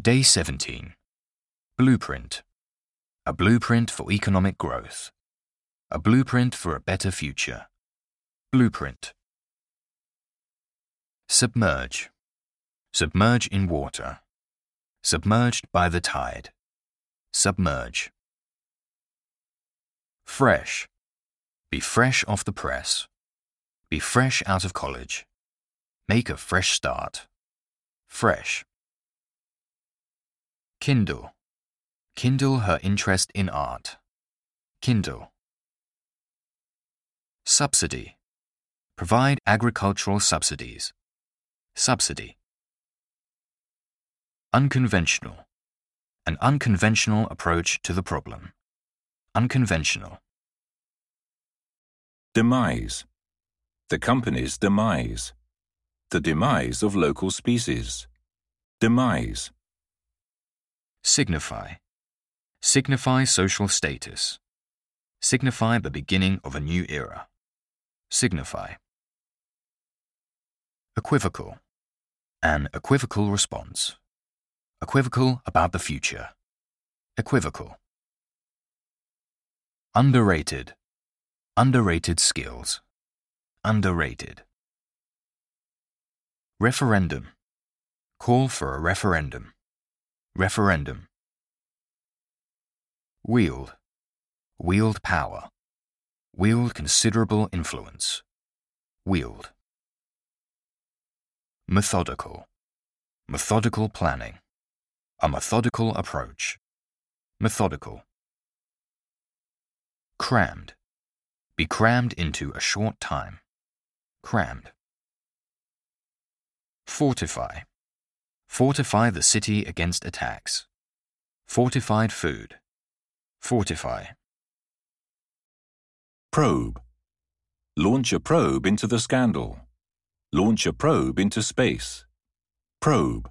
Day 17. Blueprint. A blueprint for economic growth. A blueprint for a better future. Blueprint. Submerge. Submerge in water. Submerged by the tide. Submerge. Fresh. Be fresh off the press. Be fresh out of college. Make a fresh start. Fresh. Kindle. Kindle her interest in art. Kindle. Subsidy. Provide agricultural subsidies. Subsidy. Unconventional. An unconventional approach to the problem. Unconventional. Demise. The company's demise. The demise of local species. Demise. Signify. Signify social status. Signify the beginning of a new era. Signify. Equivocal. An equivocal response. Equivocal about the future. Equivocal. Underrated. Underrated skills. Underrated. Referendum. Call for a referendum. Referendum. Wield. Wield power. Wield considerable influence. Wield. Methodical. Methodical planning. A methodical approach. Methodical. Crammed. Be crammed into a short time. Crammed. Fortify. Fortify the city against attacks. Fortified food. Fortify. Probe. Launch a probe into the scandal. Launch a probe into space. Probe.